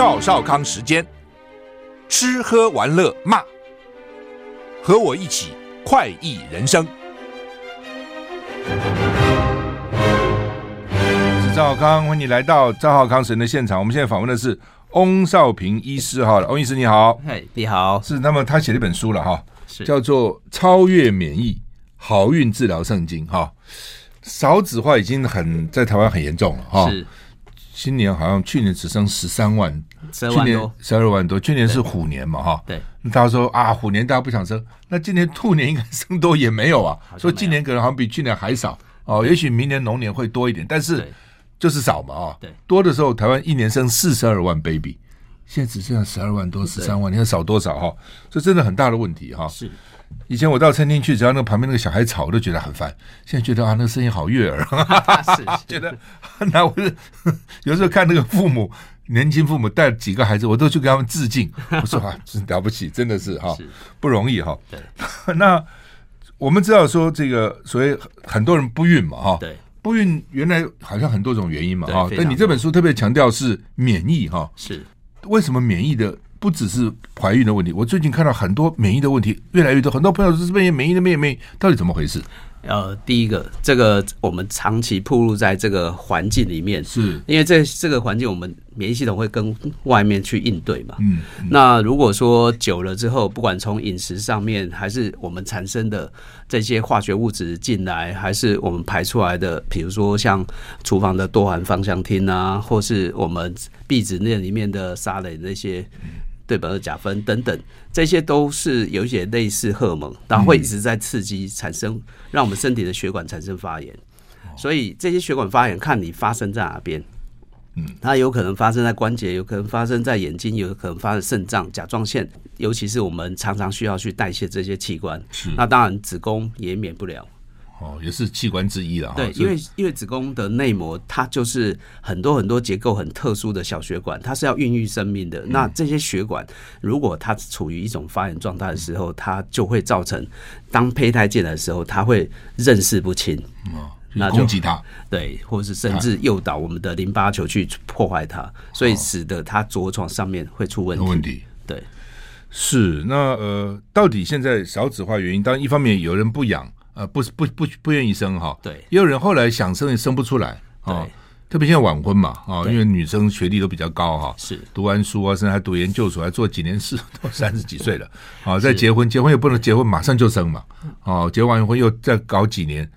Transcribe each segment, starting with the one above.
赵少康时间，吃喝玩乐骂，和我一起快意人生。是赵少康，欢迎你来到赵少康神的现场。我们现在访问的是翁少平医师哈，翁医师你好，嗨，你好，是那么他写了一本书了哈，是。叫做《超越免疫好运治疗圣经》哈，少子化已经很在台湾很严重了哈。是今年好像去年只剩十三万，十二万多，去年十二万多。去年是虎年嘛，哈。对，大家说啊，虎年大家不想生，那今年兔年应该生多也没有啊。所以今年可能好像比去年还少哦。也许明年龙年会多一点，但是就是少嘛，啊。对，多的时候台湾一年生四十二万 baby，现在只剩下十二万多，十三万，你看少多少哈？这真的很大的问题哈。是。以前我到餐厅去，只要那个旁边那个小孩吵，我都觉得很烦。现在觉得啊，那个声音好悦耳，是觉得那我是有时候看那个父母年轻父母带几个孩子，我都去给他们致敬。我说啊，真了不起，真的是哈，不容易哈。对，那我们知道说这个所以很多人不孕嘛哈，对，不孕原来好像很多种原因嘛哈，但你这本书特别强调是免疫哈，是为什么免疫的？不只是怀孕的问题，我最近看到很多免疫的问题越来越多，很多朋友是这边免疫那边免疫，到底怎么回事？呃，第一个，这个我们长期暴露在这个环境里面，是因为这这个环境，我们免疫系统会跟外面去应对嘛。嗯，嗯，那如果说久了之后，不管从饮食上面，还是我们产生的这些化学物质进来，还是我们排出来的，比如说像厨房的多环芳香烃啊，或是我们壁纸那里面的沙雷那些。对苯二甲酚等等，这些都是有一些类似荷尔蒙，然后会一直在刺激产生，让我们身体的血管产生发炎。所以这些血管发炎，看你发生在哪边。嗯，它有可能发生在关节，有可能发生在眼睛，有可能发生肾脏、甲状腺，尤其是我们常常需要去代谢这些器官。是，那当然子宫也免不了。哦，也是器官之一了。对，因为因为子宫的内膜，它就是很多很多结构很特殊的小血管，它是要孕育生命的。那这些血管，如果它处于一种发炎状态的时候，它就会造成当胚胎进来的时候，它会认识不清，那攻击它，对，或是甚至诱导我们的淋巴球去破坏它，所以使得它着床上面会出问题。问题，对，是那呃，到底现在少子化原因，当然一方面有人不养。呃，不是不不不愿意生哈，对，也有人后来想生也生不出来，哦，特别现在晚婚嘛，啊，因为女生学历都比较高哈，是。读完书啊，甚至还读研究所，还做几年事，都三十几岁了，啊，再结婚，结婚也不能结婚马上就生嘛，哦，结完婚又再搞几年，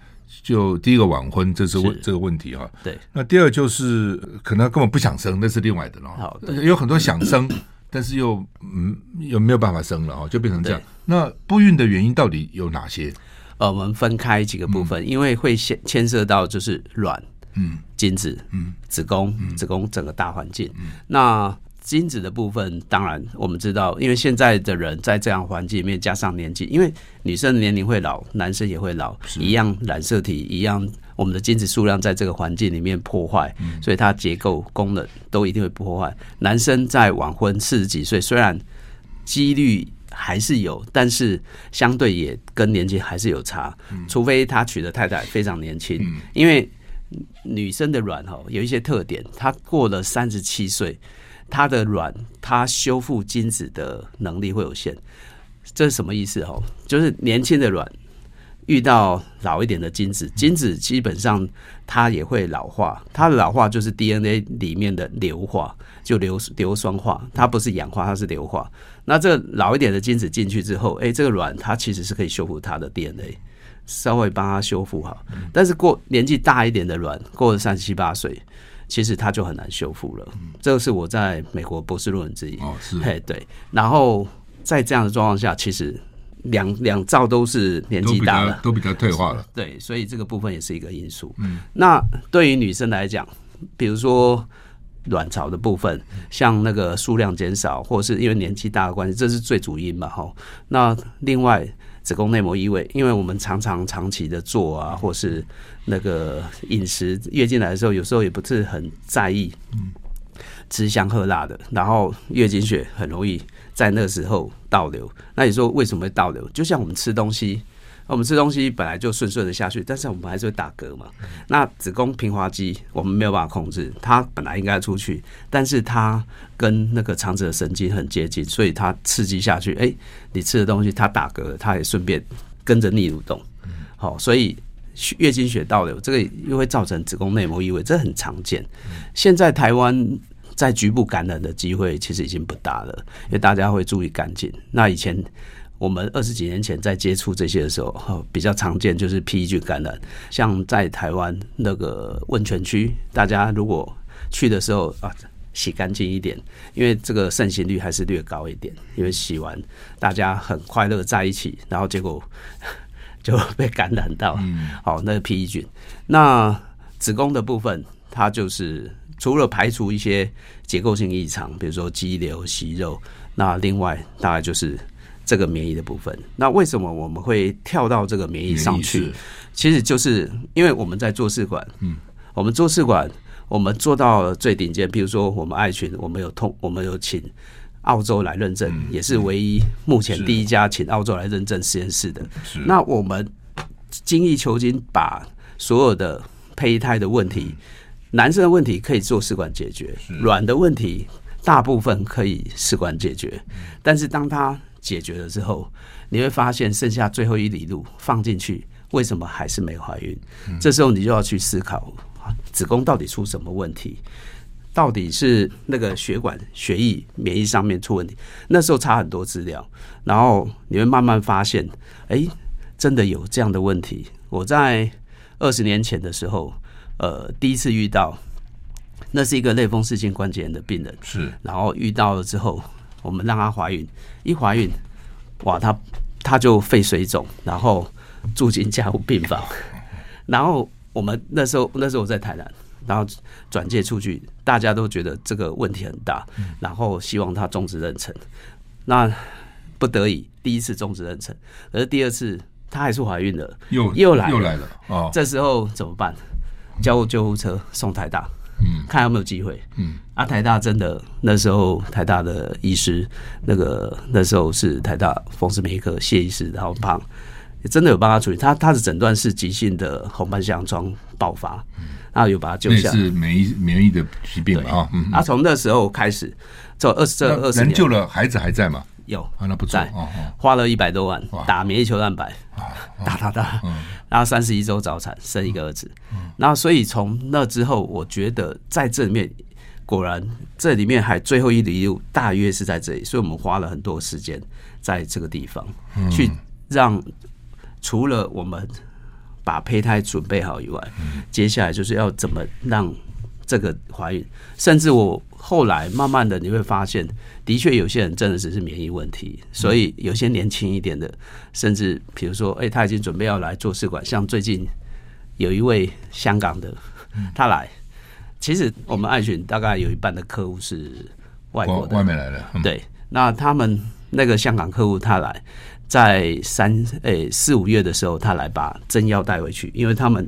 就第一个晚婚，这是问这个问题哈，对，那第二就是可能根本不想生，那是另外的了，好，有很多想生，但是又嗯又没有办法生了哈，就变成这样。那不孕的原因到底有哪些？呃，我们分开几个部分，嗯、因为会牵牵涉到就是卵、嗯，精子、嗯，子宫、嗯，子宫整个大环境。嗯、那精子的部分，当然我们知道，因为现在的人在这样环境里面，加上年纪，因为女生的年龄会老，男生也会老，一样染色体一样，我们的精子数量在这个环境里面破坏，嗯、所以它结构功能都一定会破坏。男生在晚婚四十几岁，虽然几率。还是有，但是相对也跟年纪还是有差，除非他娶的太太非常年轻，因为女生的卵哈有一些特点，她过了三十七岁，她的卵她修复精子的能力会有限，这是什么意思哈？就是年轻的卵。遇到老一点的精子，精子基本上它也会老化，它的老化就是 DNA 里面的硫化，就硫硫酸化，它不是氧化，它是硫化。那这个老一点的精子进去之后，哎，这个卵它其实是可以修复它的 DNA，稍微帮它修复好。但是过年纪大一点的卵，过了三十七八岁，其实它就很难修复了。这个是我在美国博士论文之一。哦，是，嘿，对。然后在这样的状况下，其实两两兆都是年纪大了，都比较退化了。对，所以这个部分也是一个因素。嗯，那对于女生来讲，比如说。卵巢的部分，像那个数量减少，或者是因为年纪大的关系，这是最主因嘛？哈。那另外，子宫内膜异位，因为我们常常长期的做啊，或是那个饮食，月经来的时候，有时候也不是很在意，吃香喝辣的，然后月经血很容易在那时候倒流。那你说为什么会倒流？就像我们吃东西。我们吃东西本来就顺顺的下去，但是我们还是会打嗝嘛。那子宫平滑肌我们没有办法控制，它本来应该出去，但是它跟那个肠子的神经很接近，所以它刺激下去，哎，你吃的东西它打嗝，它也顺便跟着逆蠕动。好，所以月经血倒流，这个又会造成子宫内膜异位，这很常见。现在台湾在局部感染的机会其实已经不大了，因为大家会注意干净。那以前。我们二十几年前在接触这些的时候，比较常见就是 PE 菌感染。像在台湾那个温泉区，大家如果去的时候啊，洗干净一点，因为这个盛行率还是略高一点。因为洗完大家很快乐在一起，然后结果 就被感染到。好，那个 PE 菌。那子宫的部分，它就是除了排除一些结构性异常，比如说肌瘤、息肉，那另外大概就是。这个免疫的部分，那为什么我们会跳到这个免疫上去？其实就是因为我们在做试管，嗯，我们做试管，我们做到最顶尖。比如说，我们爱群，我们有通，我们有请澳洲来认证，也是唯一目前第一家请澳洲来认证实验室的。那我们精益求精，把所有的胚胎的问题，男生的问题可以做试管解决，卵的问题大部分可以试管解决，但是当他解决了之后，你会发现剩下最后一里路放进去，为什么还是没怀孕？这时候你就要去思考，子宫到底出什么问题？到底是那个血管、血液、免疫上面出问题？那时候查很多资料，然后你会慢慢发现，哎，真的有这样的问题。我在二十年前的时候，呃，第一次遇到，那是一个类风湿性关节炎的病人，是，然后遇到了之后。我们让她怀孕，一怀孕，哇，她她就肺水肿，然后住进加护病房。然后我们那时候那时候我在台南，然后转介出去，大家都觉得这个问题很大，然后希望她终止妊娠。那不得已第一次终止妊娠，可是第二次她还是怀孕了，又又来了，又来了。哦，这时候怎么办？叫救护车送台大。嗯，看有没有机会。嗯，啊，台大真的那时候台大的医师，那个那时候是台大风湿免疫科谢医师，然后帮真的有帮他处理。他他的诊断是急性的红斑性狼疮爆发，然后有把他救下来。是免疫免疫的疾病啊。嗯，啊，从那时候开始，这二十这二十年，人救了，孩子还在吗？有啊，那不在哦，花了一百多万打免疫球蛋白，打打打，然后三十一周早产生一个儿子，然后所以从那之后，我觉得在这里面果然这里面还最后一里路大约是在这里，所以我们花了很多时间在这个地方去让除了我们把胚胎准备好以外，接下来就是要怎么让这个怀孕，甚至我后来慢慢的你会发现。的确，有些人真的只是免疫问题，所以有些年轻一点的，甚至比如说，哎，他已经准备要来做试管。像最近有一位香港的，他来，其实我们爱群大概有一半的客户是外国的，外面来的。对，那他们那个香港客户他来，在三哎四五月的时候，他来把针药带回去，因为他们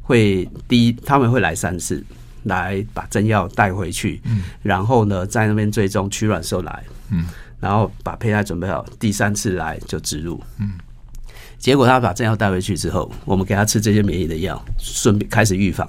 会第一他们会来三次。来把针药带回去，嗯，然后呢，在那边最终取卵时候来，嗯，然后把胚胎准备好，第三次来就植入，嗯，结果他把针药带回去之后，我们给他吃这些免疫的药，顺便开始预防。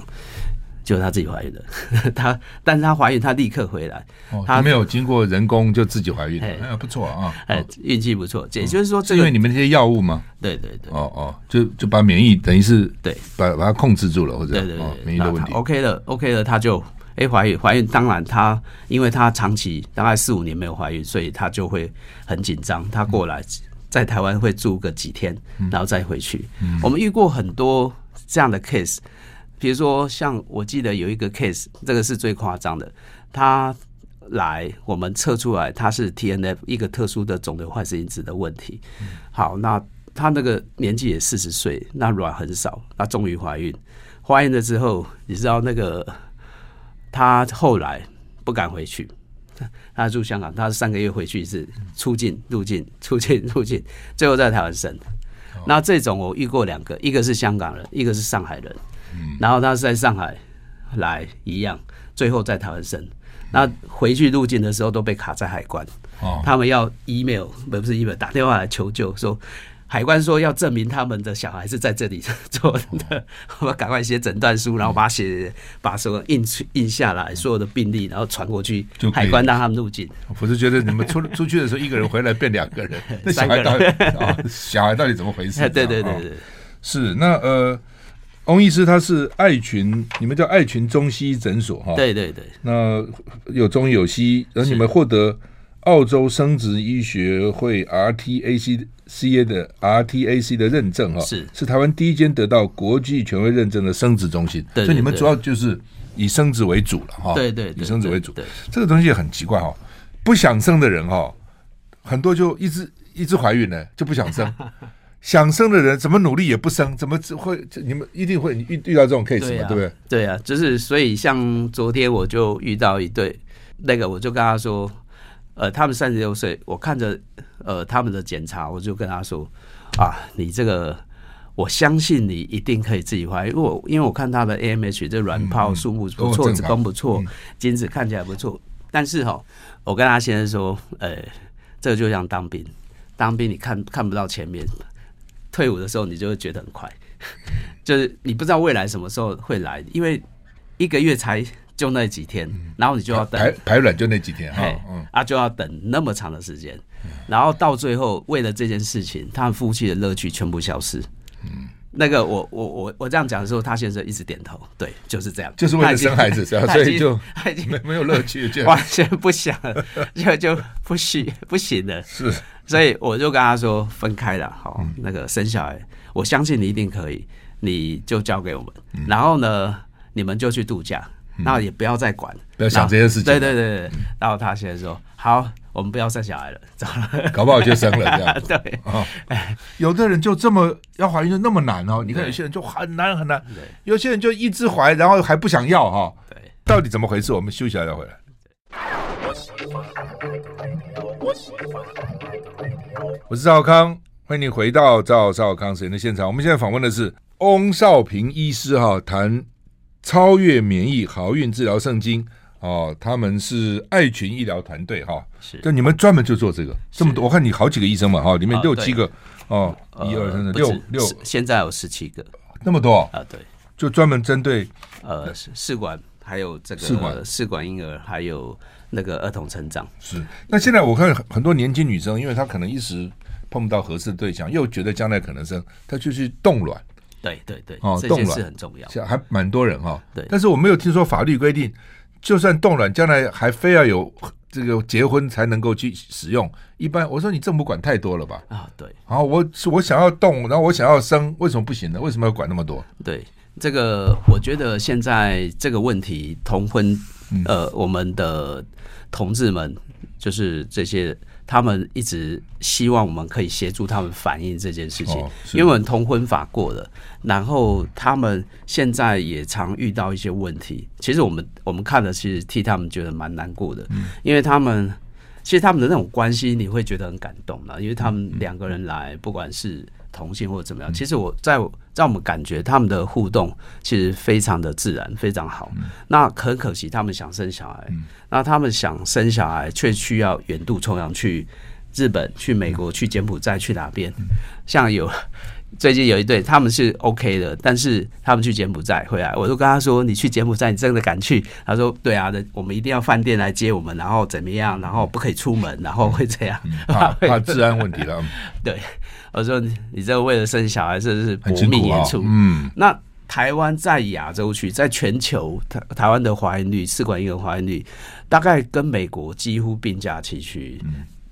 就是她自己怀孕的，她，但是她怀孕，她立刻回来，她没有经过人工就自己怀孕，哎，不错啊，哎，运气不错。也就是说，这个因为你们那些药物吗？对对对，哦哦，就就把免疫等于是对，把把它控制住了，或者对对对，免疫的问题。OK 了，OK 了，她就哎怀孕，怀孕，当然她因为她长期大概四五年没有怀孕，所以她就会很紧张。她过来在台湾会住个几天，然后再回去。我们遇过很多这样的 case，比如说像我记得有一个 case，这个是最夸张的，他来我们测出来他是 TNF 一个特殊的肿瘤坏死因子的问题。好，那他那个年纪也四十岁，那卵很少，那终于怀孕。怀孕了之后，你知道那个他后来不敢回去。他住香港，他三个月回去一次，出境入境，出境入境，最后在台湾生。那这种我遇过两个，一个是香港人，一个是上海人。然后他是在上海来一样，最后在台湾生。那回去入境的时候都被卡在海关，他们要 email 不是 email 打电话来求救说。海关说要证明他们的小孩是在这里做的，我们赶快写诊断书，然后把写把什么印印下来，所有的病例，然后传过去，海关让他们入境。我是觉得你们出出去的时候，一个人回来变两个人，那小孩到底 啊，小孩到底怎么回事？对对对对，是那呃，翁医师他是爱群，你们叫爱群中西医诊所哈，对对对，那有中医有西医，而你们获得澳洲生殖医学会 RTAC。C A 的 R T A C 的认证哈，是。是台湾第一间得到国际权威认证的生殖中心，对所以你们主要就是以生殖为主了哈，对对，以生殖为主。这个东西也很奇怪哈，不想生的人哈，很多就一直一直怀孕呢，就不想生；想生的人怎么努力也不生，怎么只会？你们一定会遇遇到这种 case 嘛，对，啊、对不对？对啊，就是所以像昨天我就遇到一对，那个我就跟他说。呃，他们三十六岁，我看着呃他们的检查，我就跟他说啊，你这个我相信你一定可以自己怀孕，因为我因为我看他的 AMH 这卵泡数目不错，子宫不错，精子看起来不错，但是哈，我跟他先生说，呃，这个就像当兵，当兵你看看不到前面，退伍的时候你就会觉得很快，就是你不知道未来什么时候会来，因为一个月才。就那几天，然后你就要等排排卵，就那几天哈，嗯，啊，就要等那么长的时间，然后到最后为了这件事情，他们夫妻的乐趣全部消失。嗯，那个我我我我这样讲的时候，他先生一直点头，对，就是这样，就是为了生孩子，所以就他已经没没有 乐趣，就完全不想了，就就不行不行了。是，所以我就跟他说分开了，好，那个生小孩，我相信你一定可以，你就交给我们，然后呢，你们就去度假。那也不要再管，不要想这些事情。对对对，然后他现在说：“好，我们不要生小孩了，走了。”搞不好就生了这样。对哦，有的人就这么要怀孕就那么难哦。你看有些人就很难很难，有些人就一直怀，然后还不想要哈。对，到底怎么回事？我们休息一下再回来。我是赵康，欢迎你回到赵少康时间的现场。我们现在访问的是翁少平医师哈，谈。超越免疫好运治疗圣经哦，他们是爱群医疗团队哈，是，就你们专门就做这个，这么多，我看你好几个医生嘛哈，里面六七个哦，一二三四六六，现在有十七个，那么多？啊，对，就专门针对呃试管，还有这个试管。试管婴儿，还有那个儿童成长。是，那现在我看很多年轻女生，因为她可能一时碰不到合适的对象，又觉得将来可能生，她就去冻卵。对对对，哦，冻卵。是很重要，还蛮多人哈、哦。对，但是我没有听说法律规定，就算冻卵，将来还非要有这个结婚才能够去使用。一般我说你政府管太多了吧？啊，对。然后我我想要冻，然后我想要生，为什么不行呢？为什么要管那么多？对，这个我觉得现在这个问题，同婚，呃，我们的同志们就是这些。他们一直希望我们可以协助他们反映这件事情，因为我们同婚法过了，然后他们现在也常遇到一些问题。其实我们我们看了，其实替他们觉得蛮难过的，因为他们其实他们的那种关系，你会觉得很感动的，因为他们两个人来，不管是。同性或者怎么样，其实我在在我们感觉他们的互动其实非常的自然，非常好。那很可惜，他们想生小孩，那他们想生小孩却需要远渡重洋去日本、去美国、去柬埔寨、去哪边？像有最近有一对，他们是 OK 的，但是他们去柬埔寨回来，我就跟他说：“你去柬埔寨，你真的敢去？”他说：“对啊，我们一定要饭店来接我们，然后怎么样？然后不可以出门，然后会这样，怕怕治安问题了。” 对。我说你，你这个为了生小孩，这是搏命演出。嗯，那台湾在亚洲区，在全球台台湾的怀孕率，试管婴儿怀孕率，大概跟美国几乎并驾齐驱。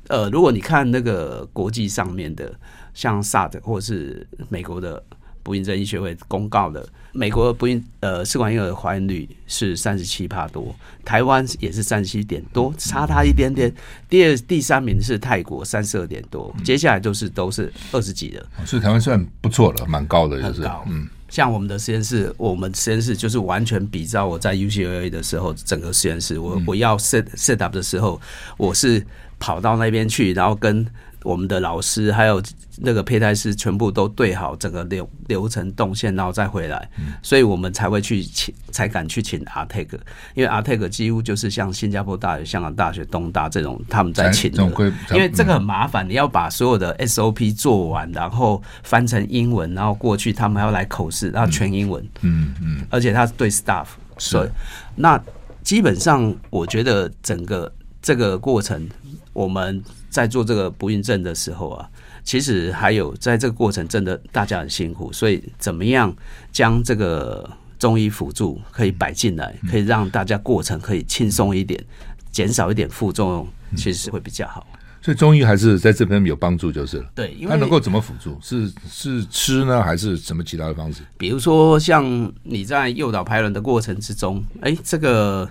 呃，如果你看那个国际上面的，像 SAD 或是美国的不孕症医学会公告的，美国不孕呃试管婴儿怀孕率是三十七帕多，台湾也是三十七点多，差它一点点。第二、第三名是泰国三十二点多，接下来就是都是二十几的，所以台湾算不错了，蛮高的，就是。嗯，像我们的实验室，我们实验室就是完全比照我在 UCLA 的时候，整个实验室，我我要 set set up 的时候，我是。跑到那边去，然后跟我们的老师还有那个胚胎师全部都对好整个流流程动线，然后再回来，嗯、所以我们才会去请，才敢去请 ARTEC，因为 ARTEC 几乎就是像新加坡大学、香港大学、东大这种他们在请的，因为这个很麻烦，你要把所有的 SOP 做完，然后翻成英文，然后过去他们还要来口试，然后全英文，嗯嗯，而且他是对 staff，所以那基本上我觉得整个这个过程。我们在做这个不孕症的时候啊，其实还有在这个过程真的大家很辛苦，所以怎么样将这个中医辅助可以摆进来，可以让大家过程可以轻松一点，减少一点副作用，其实会比较好。所以中医还是在这边有帮助，就是了。对，因为它能够怎么辅助？是是吃呢，还是什么其他的方式？比如说，像你在诱导排卵的过程之中，哎，这个。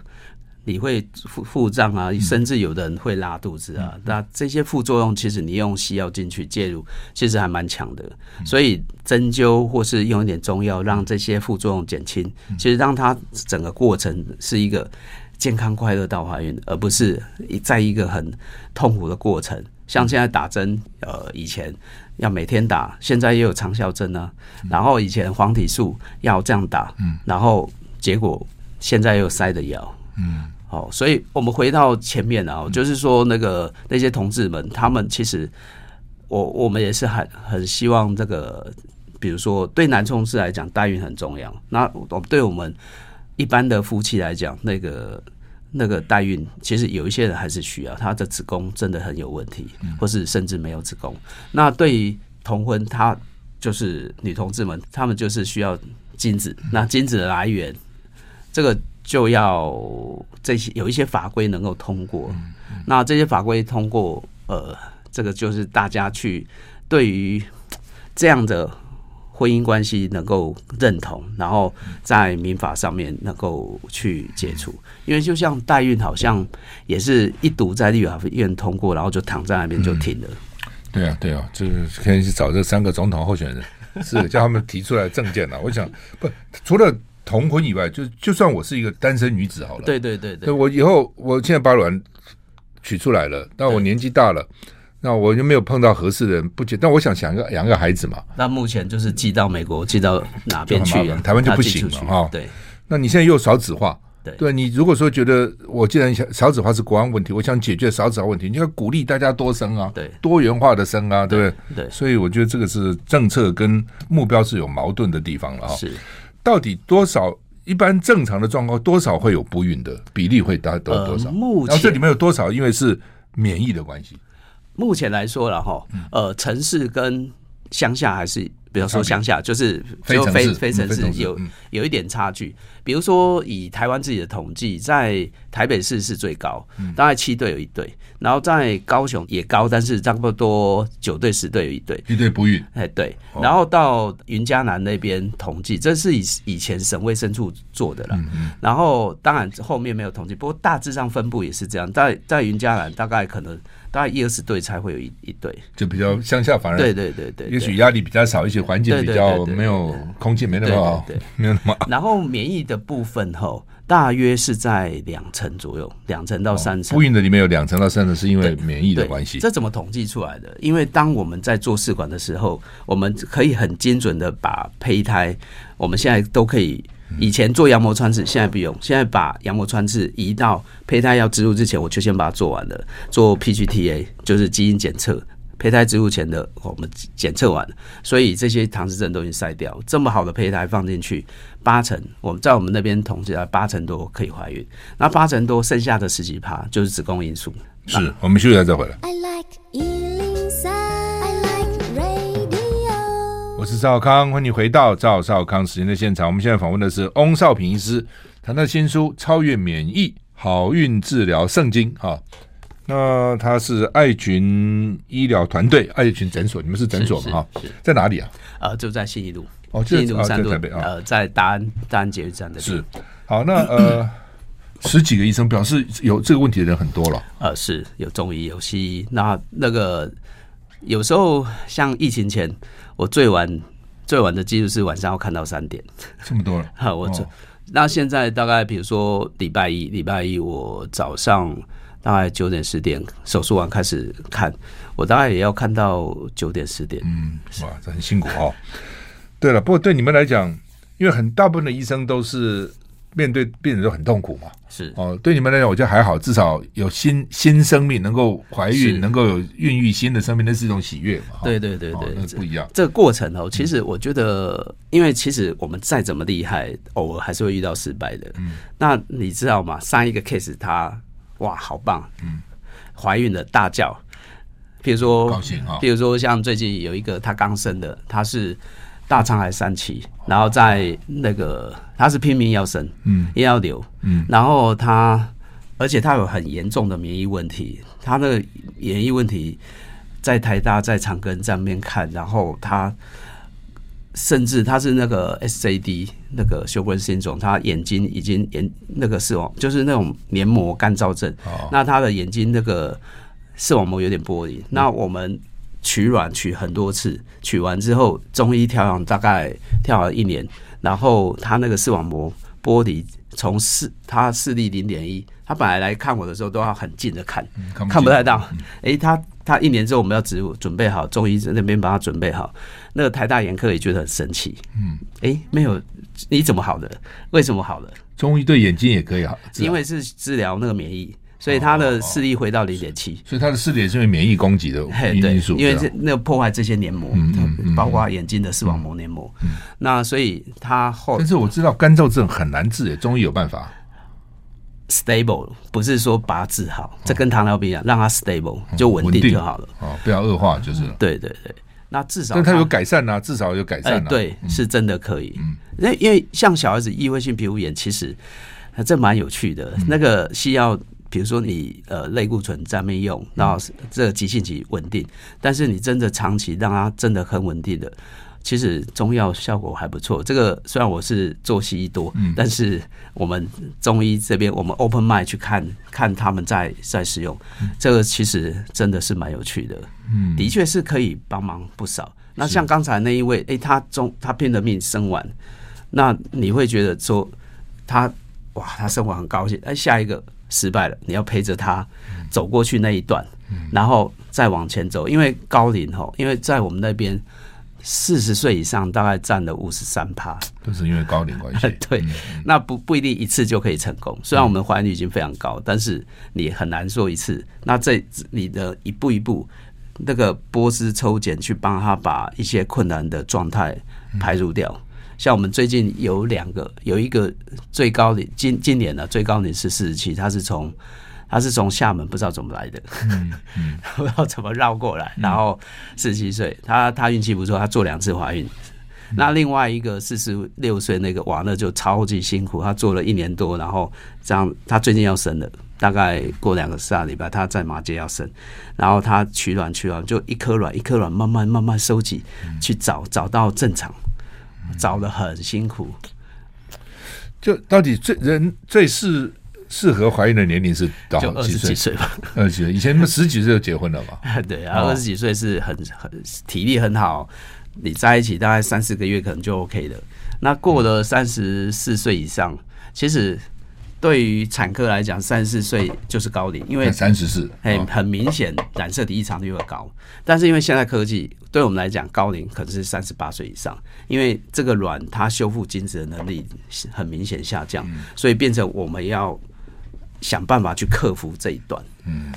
你会腹腹胀啊，甚至有的人会拉肚子啊。那这些副作用，其实你用西药进去介入，其实还蛮强的。所以针灸或是用一点中药，让这些副作用减轻，其实让它整个过程是一个健康快乐到怀孕，而不是在一个很痛苦的过程。像现在打针，呃，以前要每天打，现在也有长效针啊。然后以前黄体素要这样打，然后结果现在又塞的药。嗯，好，所以我们回到前面啊，就是说那个那些同志们，他们其实我我们也是很很希望这个，比如说对男同志来讲，代孕很重要。那我对我们一般的夫妻来讲，那个那个代孕，其实有一些人还是需要，他的子宫真的很有问题，或是甚至没有子宫。那对于同婚，他就是女同志们，他们就是需要精子。那精子的来源，这个。就要这些有一些法规能够通过，那这些法规通过，呃，这个就是大家去对于这样的婚姻关系能够认同，然后在民法上面能够去解除。因为就像代孕，好像也是一读在立法院通过，然后就躺在那边就停了。对啊，对啊，就是可以去找这三个总统候选人，是叫他们提出来证件了。我想不除了。同婚以外，就就算我是一个单身女子好了，对对对对，我以后我现在把卵取出来了，但我年纪大了，那我就没有碰到合适的人，不接。但我想想个养个孩子嘛，那目前就是寄到美国，寄到哪边去？台湾就不行了哈。对，那你现在又少子化，对，对你如果说觉得我既然想少子化是国安问题，我想解决少子化问题，你要鼓励大家多生啊，对，多元化的生啊，对不对？对，所以我觉得这个是政策跟目标是有矛盾的地方了哈。是。到底多少？一般正常的状况，多少会有不孕的比例会达到多少？呃、目前然后这里面有多少？因为是免疫的关系。目前来说了哈，呃，城市跟乡下还是。比如说乡下就是就非非城市有有一点差距。比如说以台湾自己的统计，在台北市是最高，大概七对有一对，然后在高雄也高，但是差不多九对十对有一对，一对不孕。哎对，然后到云嘉南那边统计，这是以以前省卫生处做的了。然后当然后面没有统计，不过大致上分布也是这样，在在云嘉南大概可能。大概一二十对才会有一一对，就比较乡下，反而对对对对，也许压力比较少一些，环境比较没有空气没那么好，对，没有那么。然后免疫的部分吼，大约是在两成左右，两成到三成。不孕的里面有两成到三成是因为免疫的关系。这怎么统计出来的？因为当我们在做试管的时候，我们可以很精准的把胚胎，我们现在都可以。以前做羊膜穿刺，现在不用。现在把羊膜穿刺移到胚胎要植入之前，我就先把它做完了。做 PGT-A 就是基因检测，胚胎植入前的我们检测完，所以这些唐氏症都已经筛掉。这么好的胚胎放进去，八成我们在我们那边统计啊，八成多可以怀孕。那八成多剩下的十几趴就是子宫因素。是我们休息一下再回来。我是赵康，欢迎回到赵少康时间的现场。我们现在访问的是翁少平医师，谈他的新书《超越免疫，好运治疗圣经》哈。那他是爱群医疗团队，爱群诊所，你们是诊所吗？哈，在哪里啊？呃，就在信义路。哦，信义路三路，在台北啊。呃，在大安大安捷运站的。是。好，那呃，十几个医生表示有这个问题的人很多了。呃，是有中医有西医，那那个有时候像疫情前，我最晚最晚的记录是晚上要看到三点。这么多了？哈，我这。那现在大概比如说礼拜一，礼拜一我早上大概九点十点手术完开始看，我大概也要看到九点十点。嗯，哇，这很辛苦哦。对了，不过对你们来讲，因为很大部分的医生都是。面对病人都很痛苦嘛，是哦，对你们来讲，我觉得还好，至少有新新生命能够怀孕，能够有孕育新的生命，那是一种喜悦嘛。对对对对，不一样。这个过程哦，其实我觉得，因为其实我们再怎么厉害，偶尔还是会遇到失败的。嗯，那你知道吗？上一个 case 他哇，好棒，嗯，怀孕了大叫，比如说高兴啊，比如说像最近有一个他刚生的，他是。大肠癌三期，然后在那个他是拼命要生，嗯，也要留，嗯，然后他而且他有很严重的免疫问题，他那个免疫问题在台大在长庚在那边看，然后他甚至他是那个 SJD 那个 Sjogren syndrome，他眼睛已经眼那个视网就是那种黏膜干燥症，哦，那他的眼睛那个视网膜有点剥离，嗯，那我们。取卵取很多次，取完之后中医调养大概调了一年，然后他那个视网膜剥离，从视他视力零点一，他本来来看我的时候都要很近的看，嗯、看，不看不太到。诶、他他一年之后我们要植入准备好，中医在那边帮他准备好，那个台大眼科也觉得很神奇。嗯，诶、欸，没有，你怎么好的？为什么好的？中医对眼睛也可以好，因为是治疗那个免疫。所以他的视力回到零点七，所以他的视力也是因为免疫攻击的因素，因为这那个破坏这些黏膜，包括眼睛的视网膜黏膜。那所以他后，但是我知道干燥症很难治，中医有办法。Stable 不是说把它治好，这跟糖尿病一样，让它 stable 就稳定就好了。哦，不要恶化就是了。对对对，那至少但他有改善啊，至少有改善、啊。对，是真的可以。嗯那、嗯、因为像小孩子异位性皮肤炎，其实这蛮有趣的。嗯、那个西药。比如说你呃类固醇在面用，然后这个急性期稳定，但是你真的长期让它真的很稳定的，其实中药效果还不错。这个虽然我是做西医多，嗯，但是我们中医这边我们 open mind 去看看他们在在使用，这个其实真的是蛮有趣的，嗯，的确是可以帮忙不少。那像刚才那一位，哎，他中他拼了命生完，那你会觉得说他哇，他生完很高兴，哎，下一个。失败了，你要陪着他走过去那一段，然后再往前走。因为高龄吼，因为在我们那边四十岁以上大概占了五十三趴，都是因为高龄关系。对，那不不一定一次就可以成功。虽然我们怀孕率已经非常高，但是你很难说一次。那这你的一步一步，那个波斯抽检去帮他把一些困难的状态排除掉。像我们最近有两个，有一个最高龄，今今年呢最高龄是四十七，他是从他是从厦门不知道怎么来的，嗯嗯、不知道怎么绕过来，然后四十七岁，他他运气不错，他做两次怀孕。嗯、那另外一个四十六岁那个瓦勒就超级辛苦，他做了一年多，然后这样他最近要生了，大概过两个下礼拜他在马街要生，然后他取卵取卵就一颗卵一颗卵慢慢慢慢收集，去找找到正常。找的很辛苦，就到底最人最适适合怀孕的年龄是到二十几岁吧？二十几岁，以前十几岁就结婚了嘛？对啊，二十几岁是很很体力很好，你在一起大概三四个月可能就 OK 了。那过了三十四岁以上，其实。对于产科来讲，三十四岁就是高龄，因为三十四，很很明显染色体异常率会高。但是因为现在科技对我们来讲，高龄可能是三十八岁以上，因为这个卵它修复精子的能力很明显下降，所以变成我们要想办法去克服这一段。嗯，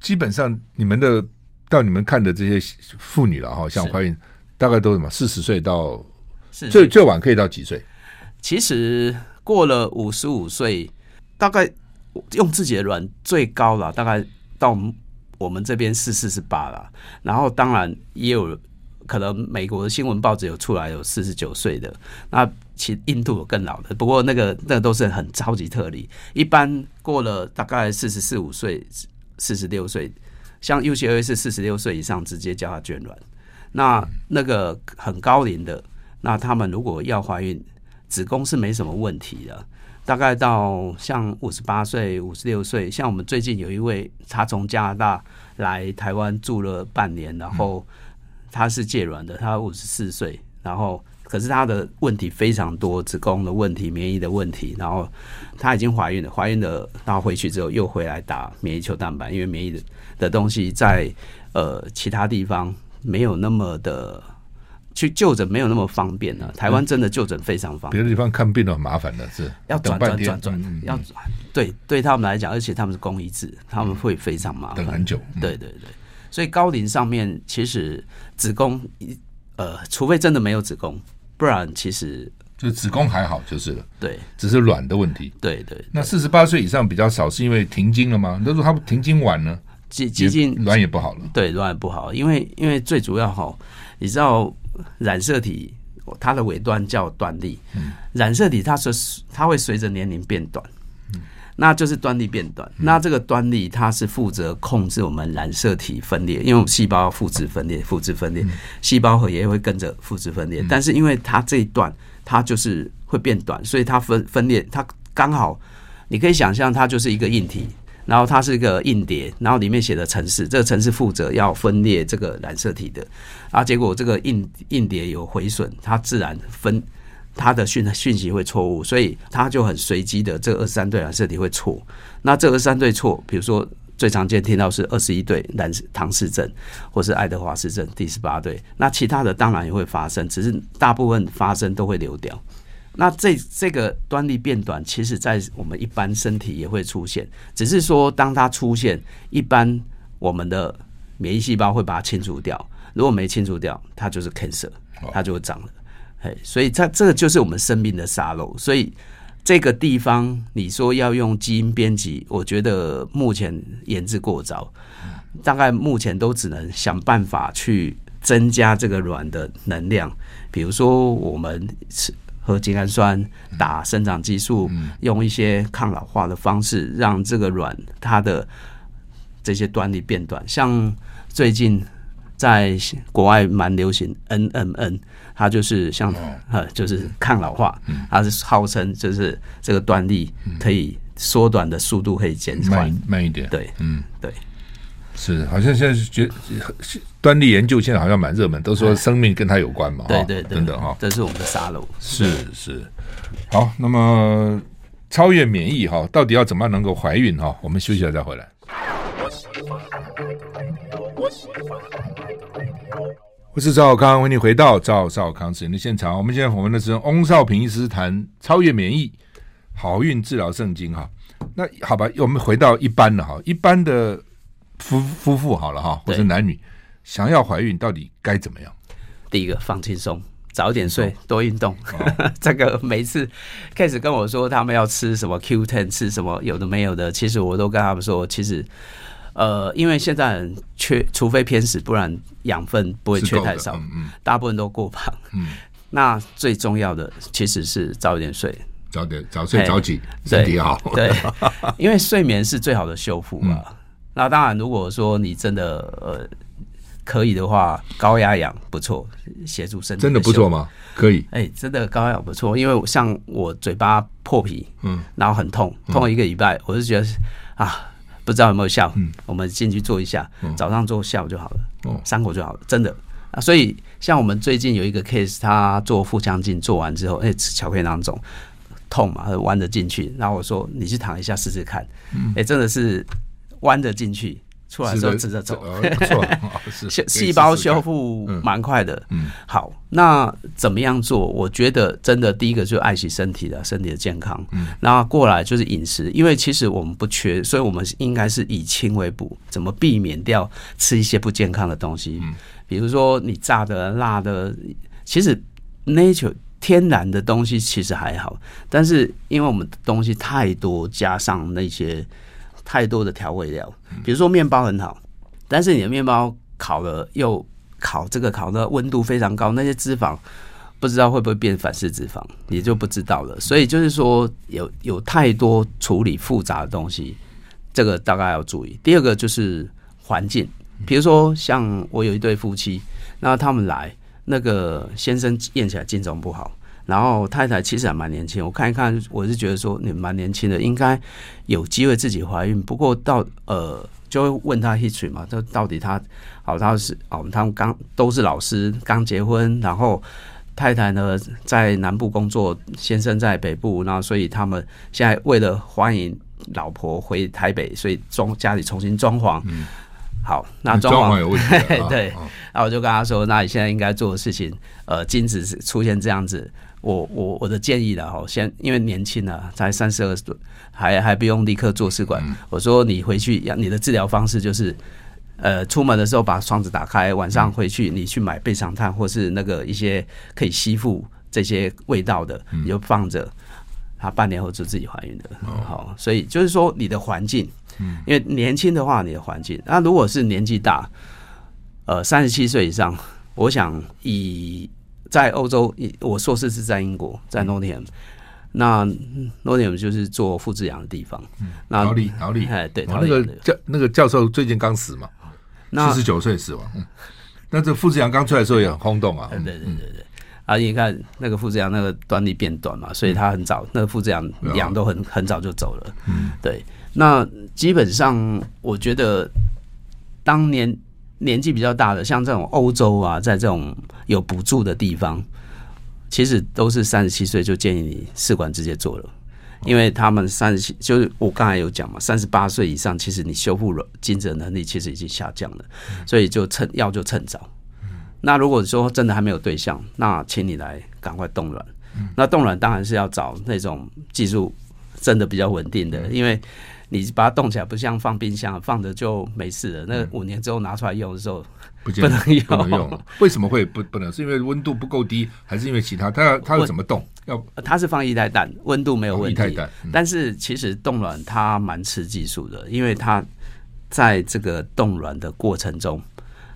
基本上你们的到你们看的这些妇女了哈，像怀孕大概都什么四十岁到最最晚可以到几岁？其实。过了五十五岁，大概用自己的卵最高了，大概到我们这边是四十八了。然后当然也有可能美国的新闻报纸有出来有四十九岁的，那其印度有更老的，不过那个那都是很超级特例。一般过了大概四十四五岁，四十六岁，像 UCLA 是四十六岁以上直接叫他捐卵。那那个很高龄的，那他们如果要怀孕，子宫是没什么问题的。大概到像五十八岁、五十六岁，像我们最近有一位，他从加拿大来台湾住了半年，然后他是借卵的，他五十四岁，然后可是他的问题非常多，子宫的问题、免疫的问题，然后他已经怀孕了，怀孕了，然后回去之后又回来打免疫球蛋白，因为免疫的的东西在呃其他地方没有那么的。去就诊没有那么方便了，台湾真的就诊非常方便。别的地方看病都很麻烦的，是要转转转转，要转。对，对他们来讲，而且他们是公益制，他们会非常麻烦，等很久。对对对，所以高龄上面其实子宫，呃，除非真的没有子宫，不然其实就子宫还好就是了。对，只是卵的问题。对对。那四十八岁以上比较少，是因为停经了吗？那说他停经晚呢？接接近卵也不好了。对，卵也不好，因为因为最主要哈，你知道。染色体它的尾端叫端粒，嗯、染色体它是它会随着年龄变短，嗯、那就是端粒变短。嗯、那这个端粒它是负责控制我们染色体分裂，因为我们细胞要复制分裂，复制分裂，细、嗯、胞核也会跟着复制分裂。嗯、但是因为它这一段它就是会变短，所以它分分裂，它刚好你可以想象它就是一个硬体。然后它是一个硬碟，然后里面写的程式，这个程式负责要分裂这个染色体的，啊，结果这个硬硬碟有毁损，它自然分它的讯讯息会错误，所以它就很随机的这二十三对染色体会错。那这二十三对错，比如说最常见听到是二十一对蓝唐氏症，或是爱德华氏症第十八对，那其他的当然也会发生，只是大部分发生都会流掉。那这这个端粒变短，其实在我们一般身体也会出现，只是说当它出现，一般我们的免疫细胞会把它清除掉，如果没清除掉，它就是 cancer，它就会长了。哎，所以它这个就是我们生命的沙漏。所以这个地方你说要用基因编辑，我觉得目前言之过早，大概目前都只能想办法去增加这个卵的能量，比如说我们吃。喝精氨酸，打生长激素，用一些抗老化的方式，让这个卵它的这些端粒变短。像最近在国外蛮流行 NMN，它就是像呃，就是抗老化，它是号称就是这个端粒可以缩短的速度可以减缓慢慢一点。对，嗯，对。是，好像现在是觉端粒研究现在好像蛮热门，都说生命跟它有关嘛，对对对，等等哈，这是我们的沙漏。是是，好，那么超越免疫哈，到底要怎么样能够怀孕哈？我们休息了再回来。我是赵少康，欢迎你回到赵少康时间的现场。我们现在访问的是翁少平医师谈超越免疫好运治疗圣经哈。那好吧，我们回到一般的哈，一般的。夫夫妇好了哈，或者男女想要怀孕，到底该怎么样？第一个放轻松，早点睡，多运动。哦、这个每次开始跟我说他们要吃什么 Q Ten，吃什么有的没有的，其实我都跟他们说，其实呃，因为现在人缺，除非偏食，不然养分不会缺太少。嗯嗯，大部分都过胖。嗯，那最重要的其实是早点睡，早点早睡早起，身体好。对，因为睡眠是最好的修复嘛。嗯那当然，如果说你真的呃可以的话，高压氧不错，协助身体。真的不错吗？可以。哎、欸，真的高压氧不错，因为像我嘴巴破皮，嗯，然后很痛，痛了一个礼拜，嗯、我就觉得啊，不知道有没有效。嗯，我们进去做一下，嗯、早上做下午就好了，哦，伤口就好了，真的啊。所以像我们最近有一个 case，他做腹腔镜做完之后，哎、欸，巧克力囊肿痛嘛，弯着进去，然后我说你去躺一下试试看，嗯，哎、欸，真的是。弯着进去，出来之后直着走，不错，细胞修复蛮快的。嗯，好，那怎么样做？我觉得真的第一个就是爱惜身体的，身体的健康。嗯，然后过来就是饮食，因为其实我们不缺，所以我们应该是以轻为补，怎么避免掉吃一些不健康的东西？嗯，比如说你炸的、辣的，其实 nature 天然的东西其实还好，但是因为我们的东西太多，加上那些。太多的调味料，比如说面包很好，但是你的面包烤了又烤，这个烤的温度非常高，那些脂肪不知道会不会变反式脂肪，也就不知道了。所以就是说有，有太多处理复杂的东西，这个大概要注意。第二个就是环境，比如说像我有一对夫妻，那他们来，那个先生验起来精虫不好，然后太太其实还蛮年轻，我看一看，我是觉得说你蛮年轻的，应该有机会自己怀孕。不过到呃，就会问他 history 嘛，这到底他好，他是哦，他们刚都是老师，刚结婚，然后。太太呢在南部工作，先生在北部，然后所以他们现在为了欢迎老婆回台北，所以装家里重新装潢。嗯，好，那装潢有问题。对，那我就跟他说，那你现在应该做的事情，呃，精子出现这样子，我我我的建议了哈，先因为年轻啊，才三十二岁，还还不用立刻做试管。嗯，我说你回去要你的治疗方式就是。呃，出门的时候把窗子打开，晚上回去你去买备长炭，或是那个一些可以吸附这些味道的，你就放着，它半年后就自己怀孕了。好，所以就是说你的环境，因为年轻的话，你的环境，那如果是年纪大，呃，三十七岁以上，我想以在欧洲，我硕士是在英国，在诺丁汉，那诺丁汉就是做复制羊的地方。那劳力，劳力，哎，对，那个教那个教授最近刚死嘛。七十九岁死亡，嗯，那这复制羊刚出来的时候也很轰动啊。对对对对，啊，你看那个复制羊那个端粒变短嘛，所以它很早，那个复制羊羊都很很早就走了。嗯，对。那基本上我觉得，当年年纪比较大的，像这种欧洲啊，在这种有补助的地方，其实都是三十七岁就建议你试管直接做了。因为他们三十七，就是我刚才有讲嘛，三十八岁以上，其实你修复了精子的能力其实已经下降了，所以就趁要就趁早。那如果说真的还没有对象，那请你来赶快冻卵。那冻卵当然是要找那种技术真的比较稳定的，因为。你把它冻起来，不像放冰箱放着就没事了。那五年之后拿出来用的时候，不能用。不能用。为什么会不不能？是因为温度不够低，还是因为其他？它要它要怎么冻？要它是放液态氮，温度没有问题。液态氮。但是其实冻卵它蛮吃技术的，因为它在这个冻卵的过程中，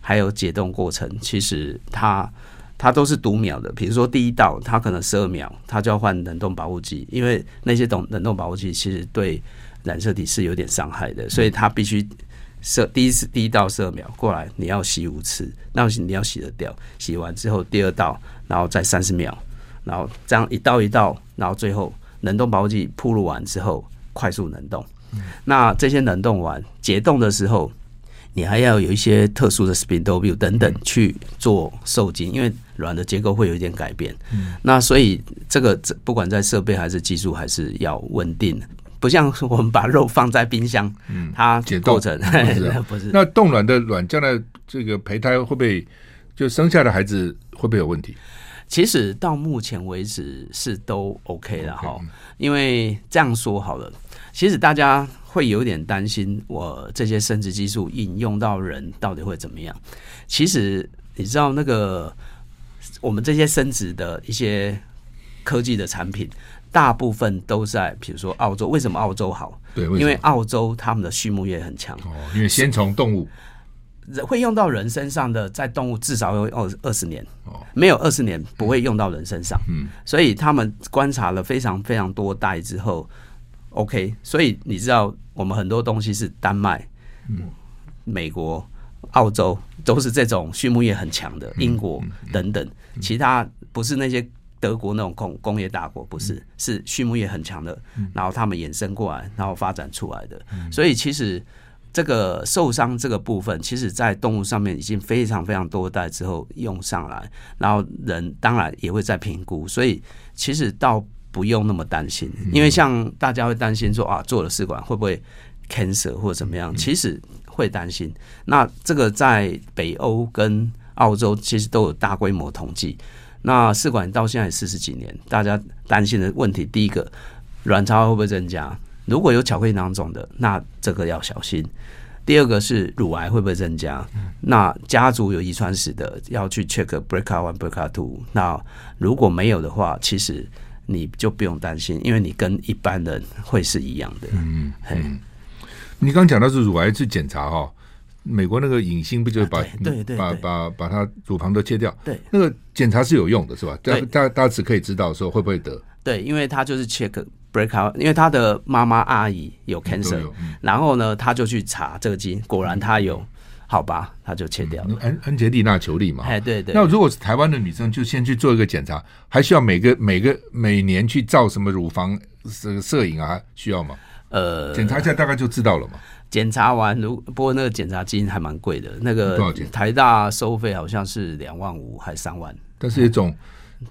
还有解冻过程，其实它它都是读秒的。比如说第一道，它可能十二秒，它就要换冷冻保护剂，因为那些冻冷冻保护剂其实对。染色体是有点伤害的，所以它必须射第一次第一道十二秒过来，你要洗五次，那你要洗得掉。洗完之后第二道，然后再三十秒，然后这样一道一道，然后最后冷冻保护剂铺入完之后，快速冷冻。那这些冷冻完解冻的时候，你还要有一些特殊的 spindle view 等等去做受精，因为卵的结构会有一点改变。那所以这个不管在设备还是技术，还是要稳定。不像我们把肉放在冰箱，嗯，它解冻成 不是。那冻卵的卵将来这个胚胎会不会就生下的孩子会不会有问题？其实到目前为止是都 OK 了哈，因为这样说好了，其实大家会有点担心，我这些生殖技术引用到人到底会怎么样？其实你知道那个我们这些生殖的一些科技的产品。大部分都在，比如说澳洲，为什么澳洲好？对，因为澳洲他们的畜牧业很强。哦，因为先从动物会用到人身上的，在动物至少有二二十年，哦，没有二十年不会用到人身上。嗯，所以他们观察了非常非常多代之后，OK。所以你知道，我们很多东西是丹麦、嗯、美国、澳洲都是这种畜牧业很强的，英国等等，其他不是那些。德国那种工工业大国不是，是畜牧业很强的，然后他们衍生过来，然后发展出来的。所以其实这个受伤这个部分，其实在动物上面已经非常非常多代之后用上来，然后人当然也会在评估。所以其实倒不用那么担心，因为像大家会担心说啊，做了试管会不会 cancer 或者怎么样？其实会担心。那这个在北欧跟澳洲其实都有大规模统计。那试管到现在四十几年，大家担心的问题，第一个，卵巢会不会增加？如果有巧克力囊肿的，那这个要小心。第二个是乳癌会不会增加？那家族有遗传史的，要去 check break one break two。那如果没有的话，其实你就不用担心，因为你跟一般人会是一样的。嗯嗯。你刚讲到是乳癌去检查哈。美国那个影星不就是把、啊、对对对把把把它乳房都切掉？对，那个检查是有用的，是吧？大大大家只可以知道说会不会得？对，因为他就是 check BRCA，因为他的妈妈阿姨有 cancer，然后呢，他就去查这个基因，果然他有，嗯、好吧，他就切掉了。安安杰丽娜裘丽嘛，哎，对对。那如果是台湾的女生，就先去做一个检查，还需要每个每个每年去照什么乳房这个摄影啊？需要吗？呃，检查一下大概就知道了嘛。检查完，如不过那个检查基金还蛮贵的，那个台大收费好像是两万五还三万。但是一种，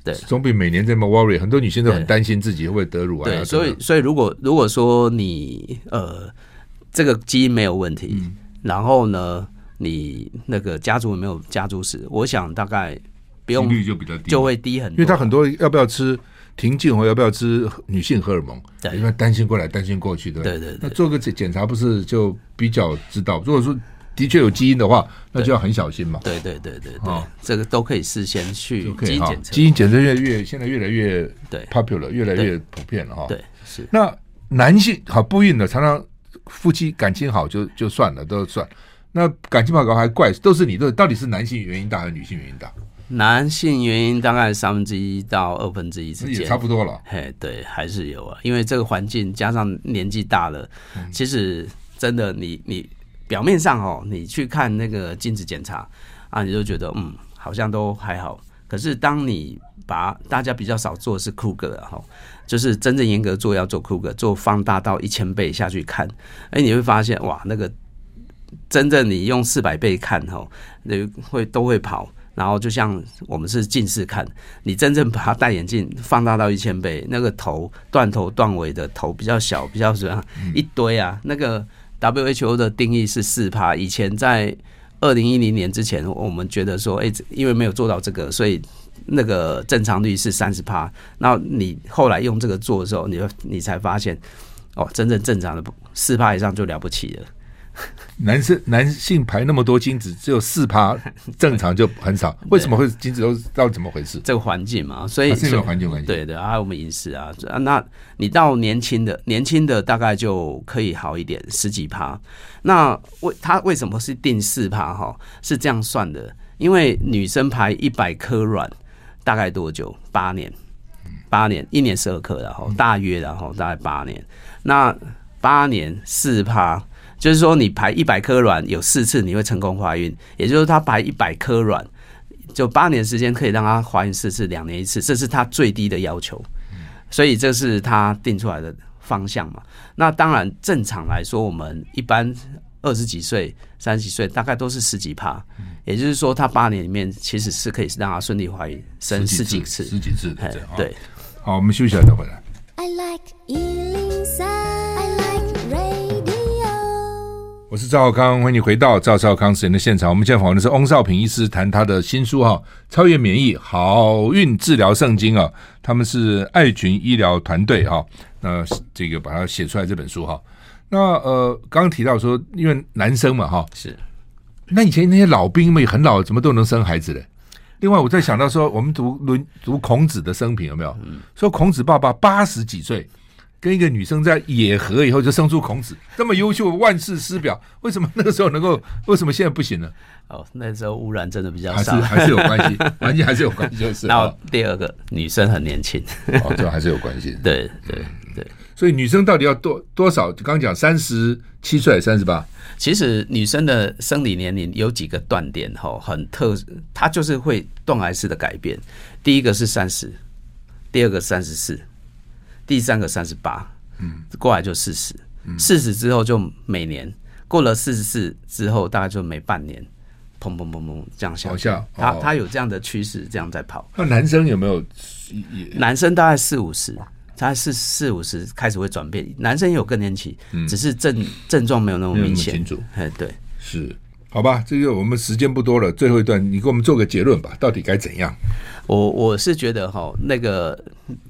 对，总比每年这么 worry，很多女性都很担心自己会不会得乳癌。对，所以所以如果如果说你呃这个基因没有问题，嗯、然后呢你那个家族有没有家族史，我想大概不用率就比较低，就会低很多，因为他很多要不要吃。停经后要不要吃女性荷尔蒙？对，因为担心过来担心过去的。对对对。那做个检检查不是就比较知道？如果说的确有基因的话，那就要很小心嘛。对对对对对。哦，这个都可以事先去基因检测。基因检测越越现在越来越对 popular，越来越普遍了哈。对，是。那男性好不孕的，常常夫妻感情好就就算了，都算。那感情不好还怪，都是你的，到底是男性原因大还是女性原因大？男性原因大概三分之一到二分之一之间，也差不多了。嘿，对，还是有啊，因为这个环境加上年纪大了，嗯、其实真的你，你你表面上哦，你去看那个精子检查啊，你就觉得嗯，好像都还好。可是当你把大家比较少做的是 Kruger 哈，就是真正严格做要做 Kruger，做放大到一千倍下去看，哎，你会发现哇，那个真正你用四百倍看哈，那会都会跑。然后就像我们是近视看，你真正把它戴眼镜放大到一千倍，那个头断头断尾的头比较小，比较什么一堆啊？那个 WHO 的定义是四趴，以前在二零一零年之前，我们觉得说，哎，因为没有做到这个，所以那个正常率是三十趴。那你后来用这个做的时候，你你才发现，哦，真正正常的四趴以上就了不起了。男生男性排那么多精子，只有四趴 正常就很少，为什么会精子都到底怎么回事？这个环境嘛，所以这个环境环境对对，还有我们饮食啊，那你到年轻的年轻的大概就可以好一点，十几趴。那为他为什么是定四趴？哈，是这样算的，因为女生排一百颗卵大概多久？八年，八年，一年十二颗，然后大约然后大概八年，那八年四趴。就是说，你排一百颗卵，有四次你会成功怀孕，也就是他排一百颗卵，就八年时间可以让他怀孕四次，两年一次，这是他最低的要求。所以这是他定出来的方向嘛。那当然，正常来说，我们一般二十几岁、三十几岁，大概都是十几趴。也就是说，他八年里面其实是可以让他顺利怀孕，生十几次、十几次的。对，好，我们休息一下再回来。I like 我是赵少康，欢迎你回到赵少康时间的现场。我们现在访问的是翁少平医师，谈他的新书哈，《超越免疫好运治疗圣经》啊。他们是爱群医疗团队哈，那这个把它写出来这本书哈。那呃，刚刚提到说，因为男生嘛哈，是。那以前那些老兵们很老，怎么都能生孩子的？另外，我在想到说，我们读论读孔子的生平有没有？说孔子爸爸八十几岁。跟一个女生在野合以后就生出孔子，这么优秀，万世师表，为什么那个时候能够？为什么现在不行呢？哦，那时候污染真的比较少，还是还是有关系，环境还是有关系，就是。然后第二个，女生很年轻，哦，这还是有关系。对对对，所以女生到底要多多少？刚刚讲三十七岁三十八？其实女生的生理年龄有几个断点哈，很特，她就是会断崖式的改变。第一个是三十，第二个三十四。第三个三十八，嗯，过来就四十，四十之后就每年过了四十四之后，大概就每半年，砰砰砰砰这样下去。他他有这样的趋势，这样在跑。那男生有没有？男生大概四五十，他是四五十开始会转变。男生也有更年期，只是症症状没有那么明显。哎，对，是。好吧，这个我们时间不多了，最后一段你给我们做个结论吧，到底该怎样？我我是觉得哈，那个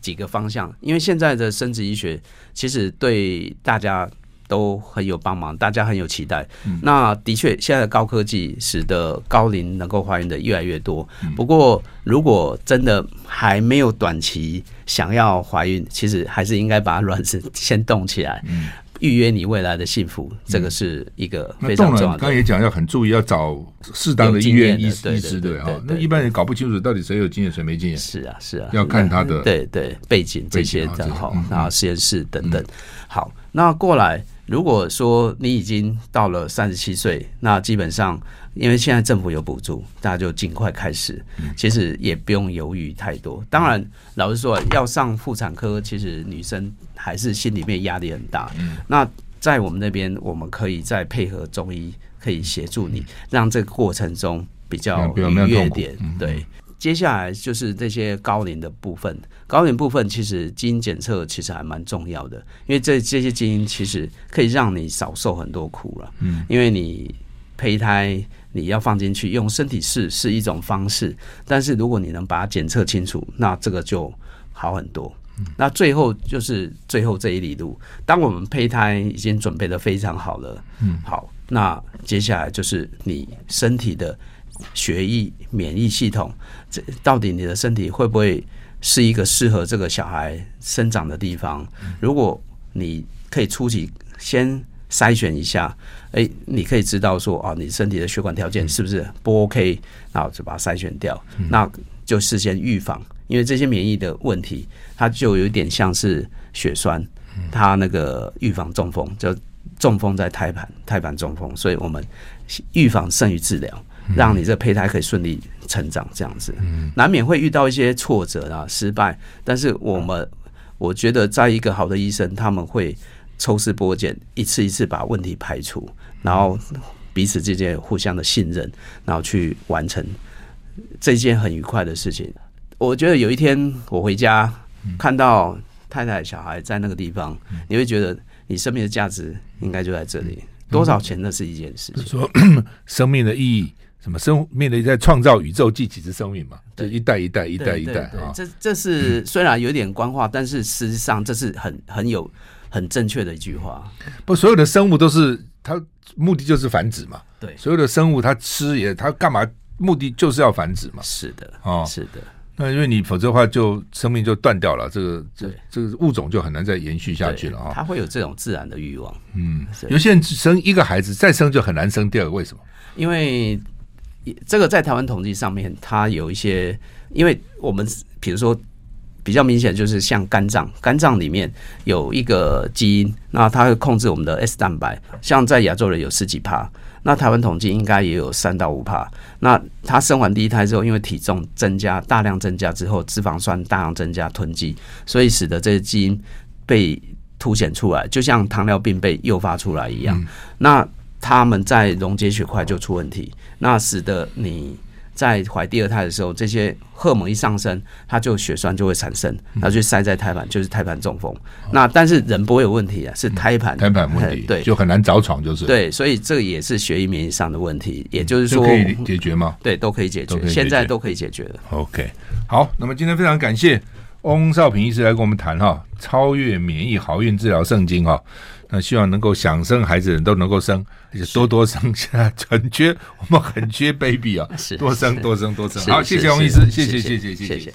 几个方向，因为现在的生殖医学其实对大家都很有帮忙，大家很有期待。嗯、那的确，现在的高科技使得高龄能够怀孕的越来越多。嗯、不过，如果真的还没有短期想要怀孕，其实还是应该把卵子先冻起来。嗯预约你未来的幸福，这个是一个非常重要的。刚刚也讲要很注意，要找适当的医院医医师对啊。那一般人搞不清楚到底谁有经验谁没经验。是啊是啊，要看他的对对背景这些的哈，然后实验室等等。好，那过来，如果说你已经到了三十七岁，那基本上因为现在政府有补助，大家就尽快开始。其实也不用犹豫太多。当然，老实说，要上妇产科，其实女生。还是心里面压力很大。嗯，那在我们那边，我们可以再配合中医，可以协助你，让这个过程中比较愉悦点。对，接下来就是这些高龄的部分。高龄部分其实基因检测其实还蛮重要的，因为这这些基因其实可以让你少受很多苦了。嗯，因为你胚胎你要放进去用身体试是一种方式，但是如果你能把它检测清楚，那这个就好很多。那最后就是最后这一里路，当我们胚胎已经准备的非常好了，嗯，好，那接下来就是你身体的血液免疫系统，这到底你的身体会不会是一个适合这个小孩生长的地方？如果你可以初期先筛选一下，诶，你可以知道说啊，你身体的血管条件是不是不 OK，然后就把它筛选掉，那就事先预防。因为这些免疫的问题，它就有点像是血栓，它那个预防中风，就中风在胎盘，胎盘中风，所以我们预防胜于治疗，让你这胚胎可以顺利成长，这样子，难免会遇到一些挫折啊、失败，但是我们我觉得，在一个好的医生，他们会抽丝剥茧，一次一次把问题排除，然后彼此之间互相的信任，然后去完成这件很愉快的事情。我觉得有一天我回家看到太太小孩在那个地方，你会觉得你生命的价值应该就在这里。多少钱那是一件事情。说 生命的意义，什么生命的在创造宇宙继几次生命嘛？这，一代一代一代一代啊。这这是虽然有点官话，但是实际上这是很很有很正确的一句话。不，所有的生物都是它目的就是繁殖嘛。对，所有的生物它吃也它干嘛？目的就是要繁殖嘛。是的，哦，是的。那因为你否则的话，就生命就断掉了，这个这这个物种就很难再延续下去了啊。它会有这种自然的欲望。嗯，有些人只生一个孩子，再生就很难生第二个，为什么？因为这个在台湾统计上面，它有一些，因为我们比如说比较明显就是像肝脏，肝脏里面有一个基因，那它会控制我们的 S 蛋白，像在亚洲人有十几趴。那台湾统计应该也有三到五趴。那他生完第一胎之后，因为体重增加，大量增加之后，脂肪酸大量增加囤积，所以使得这些基因被凸显出来，就像糖尿病被诱发出来一样。那他们在溶解血块就出问题，那使得你。在怀第二胎的时候，这些荷尔蒙一上升，它就血栓就会产生，然后就塞在胎盘，就是胎盘中风。那但是人不会有问题啊，是胎盘胎盘问题，对，就很难着床，就是对，所以这个也是血液免疫上的问题，也就是说可以解决吗？对，都可以解决，现在都可以解决了。OK，好，那么今天非常感谢翁少平医师来跟我们谈哈，超越免疫好运治疗圣经哈。那希望能够想生孩子的人都能够生，而且多多生。现在很缺，我们很缺 baby 啊，多生多生多生。好，谢谢洪医师，谢谢谢谢谢谢。